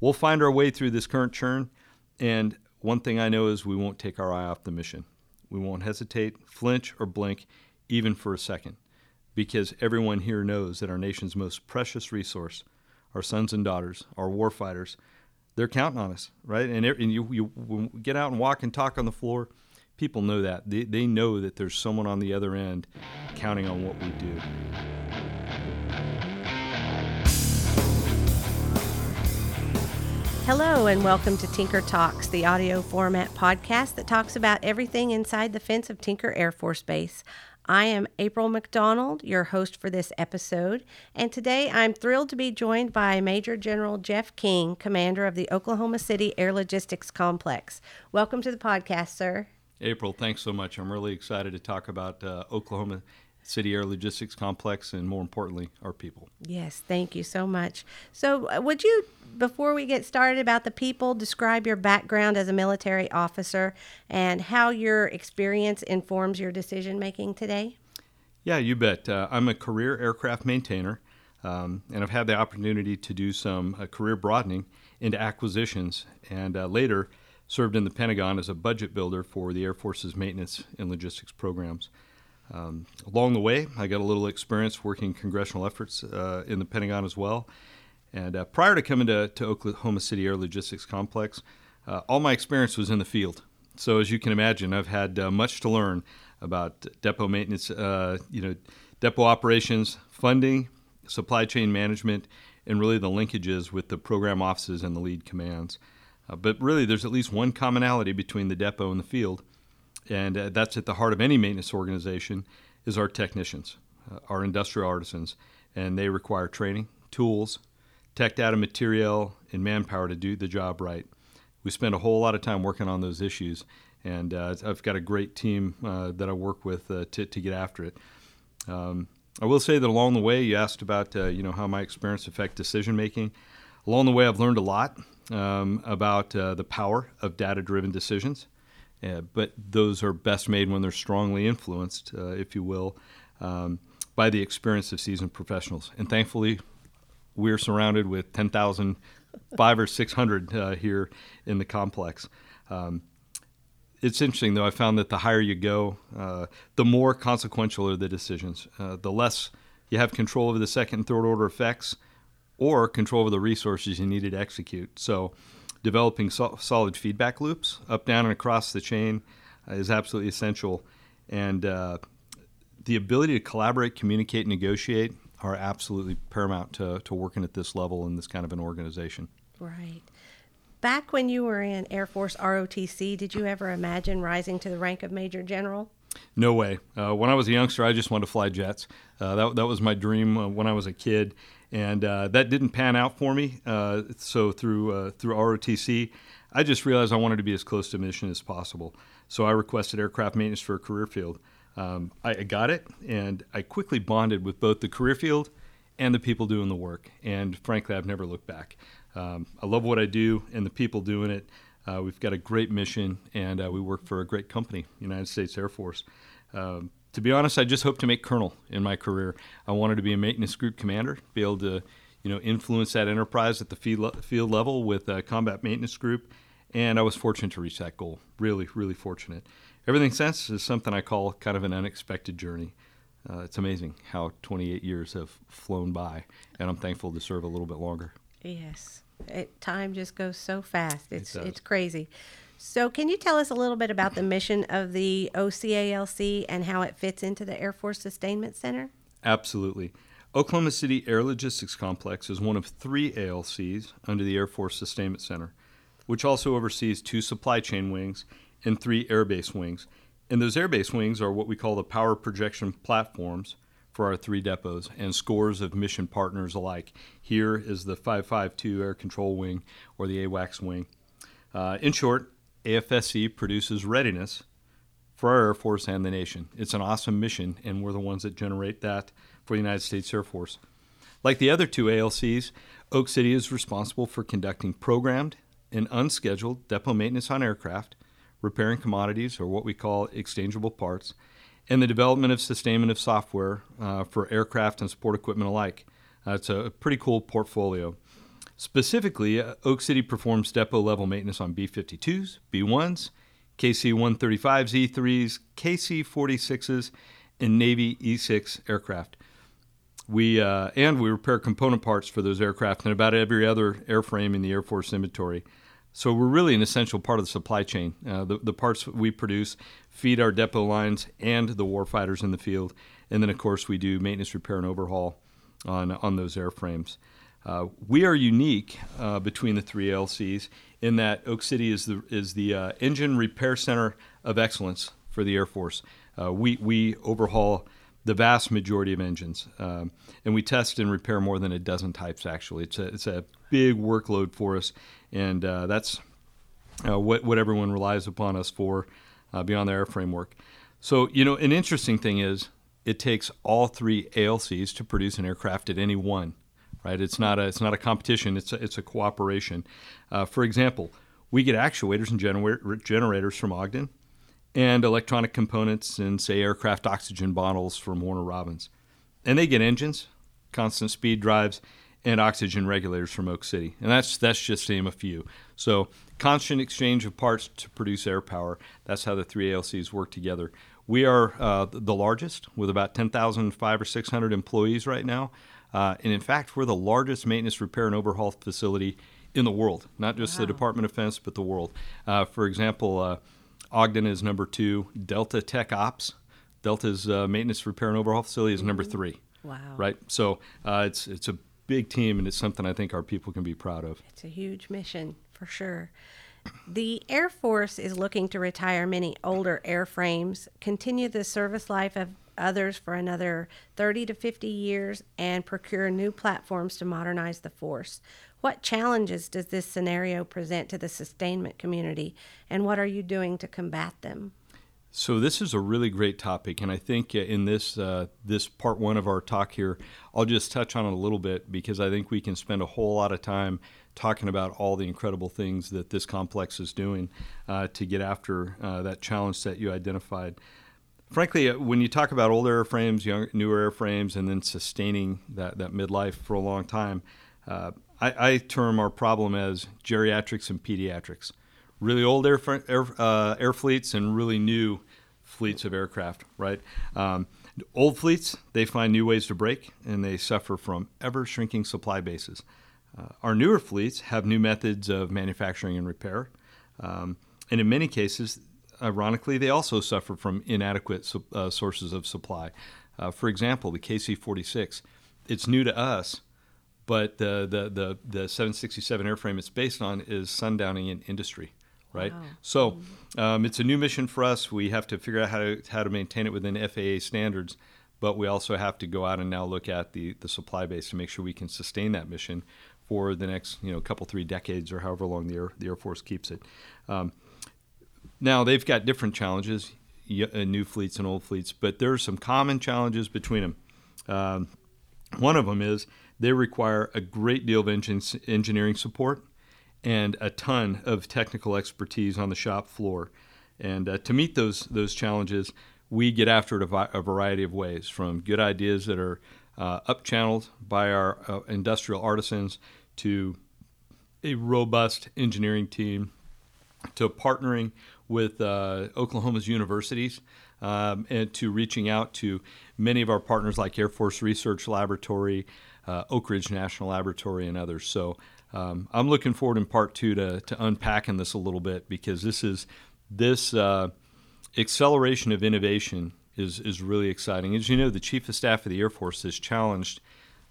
we'll find our way through this current churn. And one thing I know is we won't take our eye off the mission. We won't hesitate, flinch, or blink even for a second, because everyone here knows that our nation's most precious resource, our sons and daughters, our warfighters, they're counting on us, right? And, and you, you get out and walk and talk on the floor, people know that. They, they know that there's someone on the other end counting on what we do. Hello, and welcome to Tinker Talks, the audio format podcast that talks about everything inside the fence of Tinker Air Force Base. I am April McDonald, your host for this episode, and today I'm thrilled to be joined by Major General Jeff King, commander of the Oklahoma City Air Logistics Complex. Welcome to the podcast, sir. April, thanks so much. I'm really excited to talk about uh, Oklahoma City Air Logistics Complex and, more importantly, our people. Yes, thank you so much. So, uh, would you, before we get started about the people, describe your background as a military officer and how your experience informs your decision making today? Yeah, you bet. Uh, I'm a career aircraft maintainer, um, and I've had the opportunity to do some uh, career broadening into acquisitions, and uh, later served in the Pentagon as a budget builder for the Air Force's maintenance and logistics programs. Um, along the way, I got a little experience working congressional efforts uh, in the Pentagon as well. And uh, prior to coming to, to, Oklahoma City Air Logistics Complex, uh, all my experience was in the field. So as you can imagine, I've had uh, much to learn about depot maintenance, uh, you know, depot operations, funding, supply chain management, and really the linkages with the program offices and the lead commands. Uh, but really, there's at least one commonality between the depot and the field, and uh, that's at the heart of any maintenance organization is our technicians, uh, our industrial artisans, and they require training, tools, tech data material, and manpower to do the job right. We spend a whole lot of time working on those issues, and uh, I've got a great team uh, that I work with uh, to, to get after it. Um, I will say that along the way, you asked about uh, you know how my experience affect decision making. Along the way, I've learned a lot um, about the power of data-driven decisions. But those are best made when they're strongly influenced, uh, if you will, um, by the experience of seasoned professionals. And thankfully, we're surrounded with 10,000, five or 600 uh, here in the complex. Um, it's interesting, though, I found that the higher you go, uh, the more consequential are the decisions. Uh, the less you have control over the second and third order effects or control over the resources you need to execute. So, developing so- solid feedback loops up, down, and across the chain uh, is absolutely essential. And uh, the ability to collaborate, communicate, negotiate are absolutely paramount to, to working at this level in this kind of an organization. Right. Back when you were in Air Force ROTC, did you ever imagine rising to the rank of Major General? No way. Uh, when I was a youngster, I just wanted to fly jets. Uh, that, that was my dream uh, when I was a kid and uh, that didn't pan out for me. Uh, so through uh, through ROTC, I just realized I wanted to be as close to mission as possible. So I requested aircraft maintenance for a career field. Um, I, I, got it, and I quickly bonded with both the career field and the people doing the work. And frankly, I've never looked back. Um, I love what I do and the people doing it. Uh, we've got a great mission, and uh, we work for a great company, United States Air Force. Um, to be honest, I just hoped to make colonel in my career. I wanted to be a maintenance group commander, be able to, you know, influence that enterprise at the field field level with a combat maintenance group, and I was fortunate to reach that goal. Really, really fortunate. Everything since is something I call kind of an unexpected journey. Uh, it's amazing how 28 years have flown by, and I'm thankful to serve a little bit longer. Yes, it, time just goes so fast. It's it it's crazy. So, can you tell us a little bit about the mission of the OCALC and how it fits into the Air Force Sustainment Center? Absolutely. Oklahoma City Air Logistics Complex is one of three ALCs under the Air Force Sustainment Center, which also oversees two supply chain wings and three airbase wings. And those airbase wings are what we call the power projection platforms for our three depots and scores of mission partners alike. Here is the 552 Air Control Wing or the AWACS wing. Uh, in short, AFSC produces readiness for our Air Force and the nation. It's an awesome mission, and we're the ones that generate that for the United States Air Force. Like the other two ALCs, Oak City is responsible for conducting programmed and unscheduled depot maintenance on aircraft, repairing commodities or what we call exchangeable parts, and the development of sustainment of software uh, for aircraft and support equipment alike. Uh, it's a pretty cool portfolio. Specifically, uh, Oak City performs depot level maintenance on B 52s, B 1s, KC 135s, E3s, KC 46s, and Navy E 6 aircraft. We, uh, and we repair component parts for those aircraft and about every other airframe in the Air Force inventory. So we're really an essential part of the supply chain. Uh, the, the parts we produce feed our depot lines and the warfighters in the field. And then, of course, we do maintenance, repair, and overhaul on, on those airframes. Uh, we are unique uh, between the three ALCs in that Oak City is the, is the uh, engine repair center of excellence for the Air Force. Uh, we, we overhaul the vast majority of engines, um, and we test and repair more than a dozen types, actually. It's a, it's a big workload for us, and uh, that's what, what everyone relies upon us for beyond the airframe work. So, you know, an interesting thing is it takes all three ALCs to produce an aircraft at any one right? It's not a it's not a competition. It's a, it's a cooperation. Uh, for example, we get actuators and gener- generators from Ogden, and electronic components and say aircraft oxygen bottles from Warner Robins, and they get engines, constant speed drives, and oxygen regulators from Oak City, and that's that's just to name a few. So constant exchange of parts to produce air power. That's how the three ALCs work together. We are uh, the largest with about 10,005 or 600 employees right now. Uh, and in fact, we're the largest maintenance, repair, and overhaul facility in the world, not just wow. the Department of Defense, but the world. Uh, for example, uh, Ogden is number two, Delta Tech Ops, Delta's uh, maintenance, repair, and overhaul facility is number three. Wow. Right? So uh, it's, it's a big team, and it's something I think our people can be proud of. It's a huge mission, for sure. The Air Force is looking to retire many older airframes, continue the service life of others for another 30 to 50 years, and procure new platforms to modernize the force. What challenges does this scenario present to the sustainment community, and what are you doing to combat them? So this is a really great topic, and I think uh, in this uh, this part one of our talk here, I'll just touch on it a little bit because I think we can spend a whole lot of time talking about all the incredible things that this complex is doing uh, to get after uh, that challenge that you identified frankly, uh, when you talk about older airframes, young, newer airframes, and then sustaining that, that midlife for a long time, uh, I, I, term our problem as geriatrics and pediatrics. Really old air, air, uh, air fleets and really new fleets of aircraft, right? Um, old fleets, they find new ways to break and they suffer from ever shrinking supply bases. Uh, our newer fleets have new methods of manufacturing and repair. Um, and in many cases, ironically, they also suffer from inadequate uh, sources of supply. Uh, for example, the KC 46, it's new to us, but the, the, the, the 767 airframe it's based on is sundowning in industry. Right, wow. so um, it's a new mission for us. We have to figure out how to how to maintain it within FAA standards, but we also have to go out and now look at the, the supply base to make sure we can sustain that mission for the next you know couple three decades or however long the Air, the Air Force keeps it. Um, now they've got different challenges, uh, new fleets and old fleets, but there are some common challenges between them. Um, one of them is they require a great deal of engine, engineering support and a ton of technical expertise on the shop floor. And uh, to meet those those challenges, we get after it a, a variety of ways, from good ideas that are uh, up-channeled by our uh, industrial artisans to a robust engineering team to partnering with uh, Oklahoma's universities um, and to reaching out to many of our partners like Air Force Research Laboratory, uh, Oak Ridge National Laboratory, and others. So um, I'm looking forward in part two to, to unpacking this a little bit because this is this uh, acceleration of innovation is, is really exciting. As you know, the Chief of Staff of the Air Force has challenged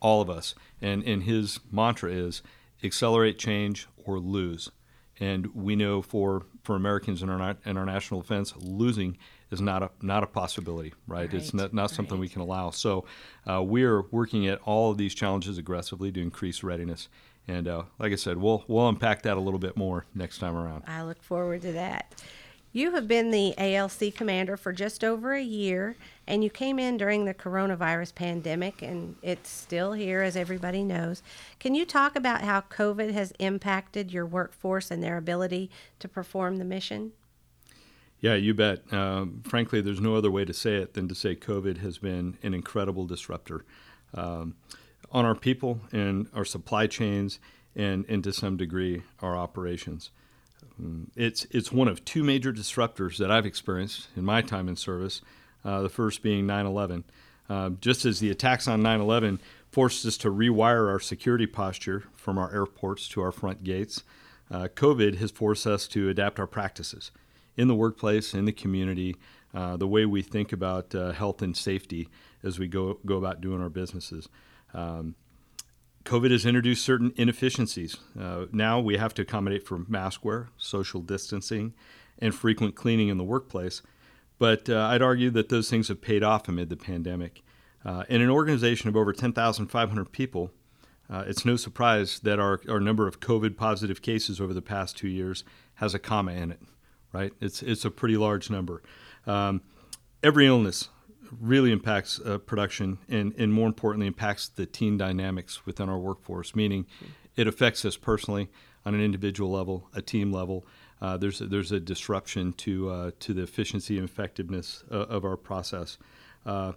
all of us, and, and his mantra is accelerate change or lose. And we know for, for Americans in our, in our national defense, losing is not a not a possibility, right? right. It's not, not something right. we can allow. So uh, we are working at all of these challenges aggressively to increase readiness. And uh, like I said, we'll we'll unpack that a little bit more next time around. I look forward to that. You have been the ALC commander for just over a year, and you came in during the coronavirus pandemic, and it's still here, as everybody knows. Can you talk about how COVID has impacted your workforce and their ability to perform the mission? Yeah, you bet. Um, frankly, there's no other way to say it than to say COVID has been an incredible disruptor um, on our people and our supply chains and, and to some degree our operations. Um, it's, it's one of two major disruptors that I've experienced in my time in service, uh, the first being 9 11. Uh, just as the attacks on 9 11 forced us to rewire our security posture from our airports to our front gates, uh, COVID has forced us to adapt our practices in the workplace, in the community, uh, the way we think about uh, health and safety as we go, go about doing our businesses. Um, COVID has introduced certain inefficiencies. Uh, now we have to accommodate for mask wear, social distancing, and frequent cleaning in the workplace. But uh, I'd argue that those things have paid off amid the pandemic. Uh, in an organization of over 10,500 people, uh, it's no surprise that our, our number of COVID positive cases over the past two years has a comma in it, right? It's, it's a pretty large number. Um, every illness really impacts uh, production and, and more importantly impacts the team dynamics within our workforce meaning it affects us personally on an individual level a team level. Uh, there's a, there's a disruption to uh, to the efficiency and effectiveness of, of our process. Uh,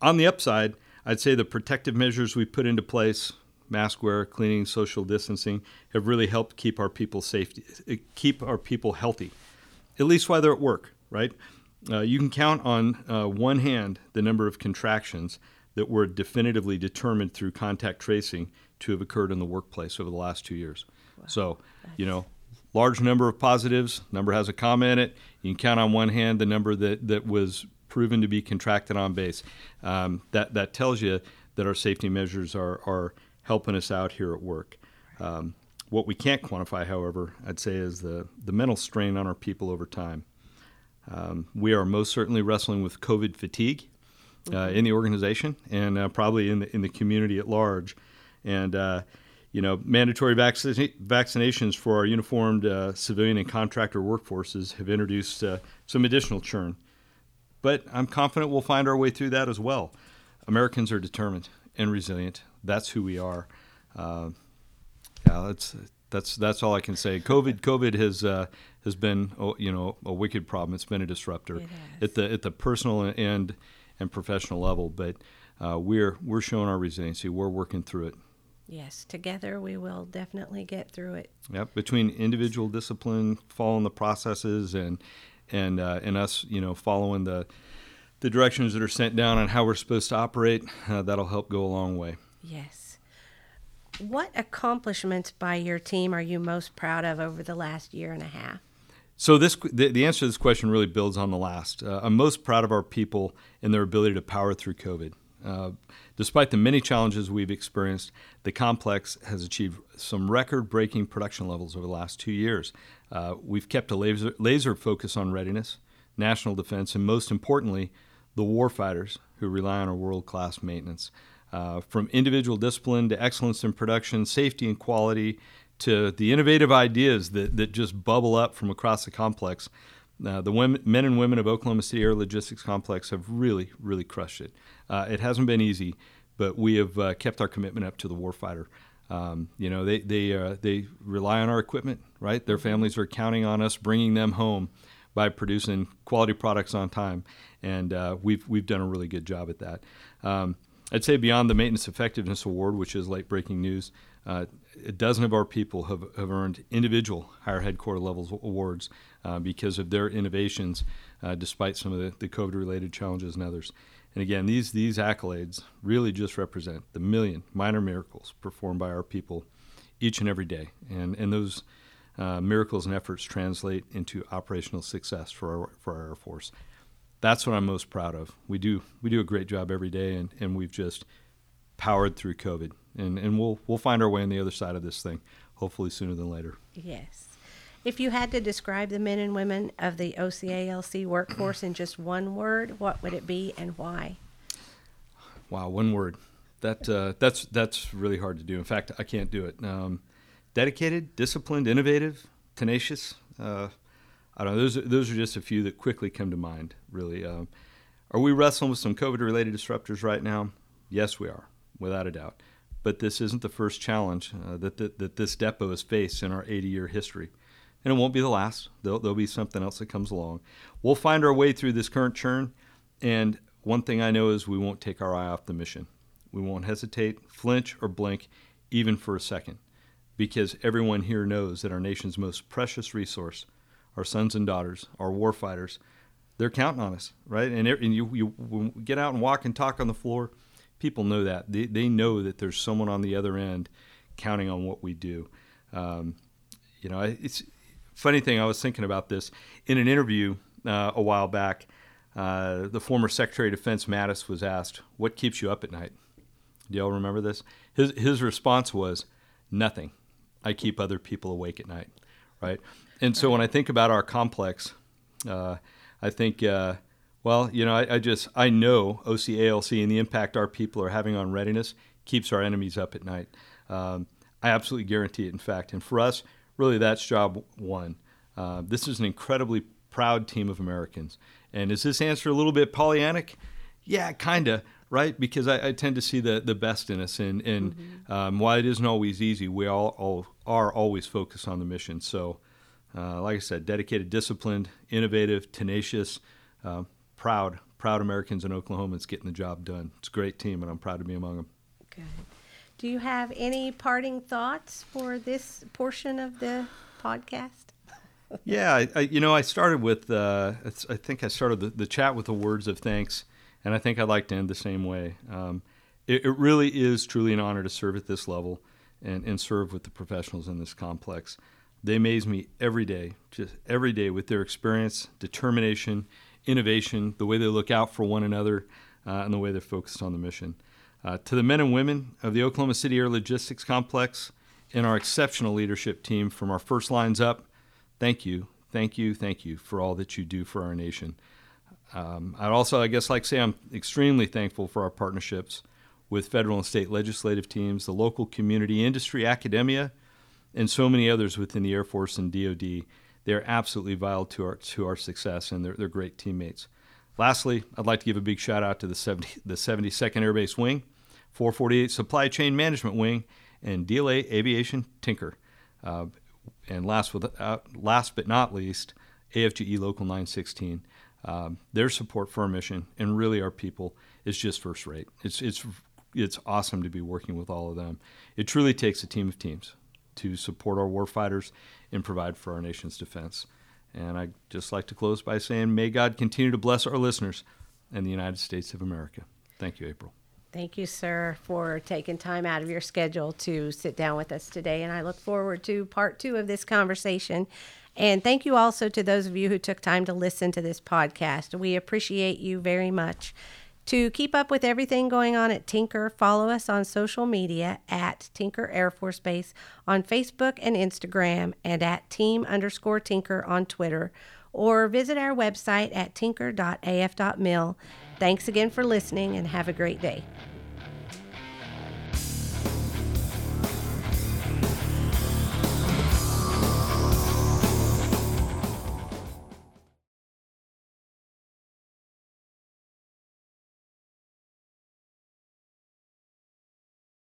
on the upside I'd say the protective measures we put into place mask wear cleaning social distancing have really helped keep our people safe keep our people healthy at least while they're at work right uh, you can count on uh, one hand the number of contractions that were definitively determined through contact tracing to have occurred in the workplace over the last two years. Wow. So, That's... you know, large number of positives, number has a comma in it. You can count on one hand the number that, that was proven to be contracted on base. Um, that, that tells you that our safety measures are, are helping us out here at work. Um, what we can't quantify, however, I'd say is the, the mental strain on our people over time. Um, we are most certainly wrestling with COVID fatigue uh, mm-hmm. in the organization and uh, probably in the, in the community at large. And, uh, you know, mandatory vaccinations for our uniformed uh, civilian and contractor workforces have introduced uh, some additional churn. But I'm confident we'll find our way through that as well. Americans are determined and resilient. That's who we are. Uh, yeah, that's that's that's all I can say. COVID COVID has uh, has been you know a wicked problem. It's been a disruptor at the at the personal and and professional level. But uh, we're we're showing our resiliency. We're working through it. Yes, together we will definitely get through it. Yep, between individual discipline, following the processes, and and uh, and us, you know, following the the directions that are sent down on how we're supposed to operate, uh, that'll help go a long way. Yes. What accomplishments by your team are you most proud of over the last year and a half? So this the, the answer to this question really builds on the last. Uh, I'm most proud of our people and their ability to power through COVID. Uh, despite the many challenges we've experienced, the complex has achieved some record-breaking production levels over the last two years. Uh, we've kept a laser, laser focus on readiness, national defense, and most importantly, the warfighters who rely on our world-class maintenance. Uh, from individual discipline to excellence in production, safety and quality, to the innovative ideas that, that just bubble up from across the complex. Uh, the women, men and women of Oklahoma City Air Logistics Complex have really, really crushed it. Uh, it hasn't been easy, but we have uh, kept our commitment up to the warfighter. Um, you know, they they uh, they rely on our equipment, right? Their families are counting on us bringing them home by producing quality products on time, and uh, we've we've done a really good job at that. Um, I'd say beyond the Maintenance Effectiveness Award, which is late breaking news, uh, a dozen of our people have, have earned individual higher headquarter level awards uh, because of their innovations, uh, despite some of the, the COVID related challenges and others. And again, these, these accolades really just represent the million minor miracles performed by our people each and every day. And, and those uh, miracles and efforts translate into operational success for our, for our Air Force that's what I'm most proud of. We do we do a great job every day, and, and we've just powered through COVID, and and we'll we'll find our way on the other side of this thing, hopefully sooner than later. Yes. If you had to describe the men and women of the OCALC workforce in just one word, what would it be and why? Wow, one word. That uh, that's that's really hard to do. In fact, I can't do it. Um, dedicated, disciplined, innovative, tenacious. Uh, I don't know. Those those are just a few that quickly come to mind. Really, um, are we wrestling with some COVID-related disruptors right now? Yes, we are, without a doubt. But this isn't the first challenge uh, that, that that this depot has faced in our 80-year history, and it won't be the last. There'll, there'll be something else that comes along. We'll find our way through this current churn, and one thing I know is we won't take our eye off the mission. We won't hesitate, flinch, or blink, even for a second. because everyone here knows that our nation's most precious resource, our sons and daughters, our warfighters, they're counting on us, right? And, and you, you get out and walk and talk on the floor, people know that. They, they know that there's someone on the other end counting on what we do. Um, you know, it's funny thing. I was thinking about this in an interview uh, a while back. Uh, the former Secretary of Defense Mattis was asked, "What keeps you up at night?" Do y'all remember this? His his response was, "Nothing. I keep other people awake at night." Right. And so when I think about our complex, uh, I think, uh, well, you know, I, I, just I know OCALC and the impact our people are having on readiness keeps our enemies up at night. Um, I absolutely guarantee it. In fact, and for us, really, that's job one. Uh, this is an incredibly proud team of Americans. And is this answer a little bit Pollyannic? Yeah, kinda, right? Because I, I tend to see the, the best in us, and and mm-hmm. um, while it isn't always easy, we all, all are always focused on the mission. So, uh, like I said, dedicated, disciplined, innovative, tenacious, uh, proud, proud Americans and Oklahomans getting the job done. It's a great team, and I'm proud to be among them. Good. Do you have any parting thoughts for this portion of the podcast? yeah, I, I, you know, I started with, uh, I think I started the, the, chat with the words of thanks, and I think I'd like to end the same way. Um, it, it, really is truly an honor to serve at this level and, and serve with the professionals in this complex. They amaze me every day, just every day with their experience, determination, innovation, the way they look out for one another, uh, and the way they're focused on the mission. Uh, to the men and women of the Oklahoma City Air Logistics Complex and our exceptional leadership team from our first lines up, thank you, thank you, thank you for all that you do for our nation. Um, I'd also, I guess, like say I'm extremely thankful for our partnerships with federal and state legislative teams, the local community, industry, academia, and so many others within the Air Force and DoD. They're absolutely vital to our to our success, and they're, they're great teammates. Lastly, I'd like to give a big shout out to the 70, the 72nd Air Base Wing, 448 Supply Chain Management Wing, and DLA Aviation Tinker. Uh, and last, with, uh, last but not least, AFGE Local 916. Um, their support for our mission and really our people is just first rate. It's, it's, it's awesome to be working with all of them. It truly takes a team of teams to support our warfighters and provide for our nation's defense. And I'd just like to close by saying, may God continue to bless our listeners and the United States of America. Thank you, April. Thank you, sir, for taking time out of your schedule to sit down with us today. And I look forward to part two of this conversation. And thank you also to those of you who took time to listen to this podcast. We appreciate you very much. To keep up with everything going on at Tinker, follow us on social media at Tinker Air Force Base on Facebook and Instagram and at team underscore Tinker on Twitter or visit our website at tinker.af.mil. Thanks again for listening and have a great day.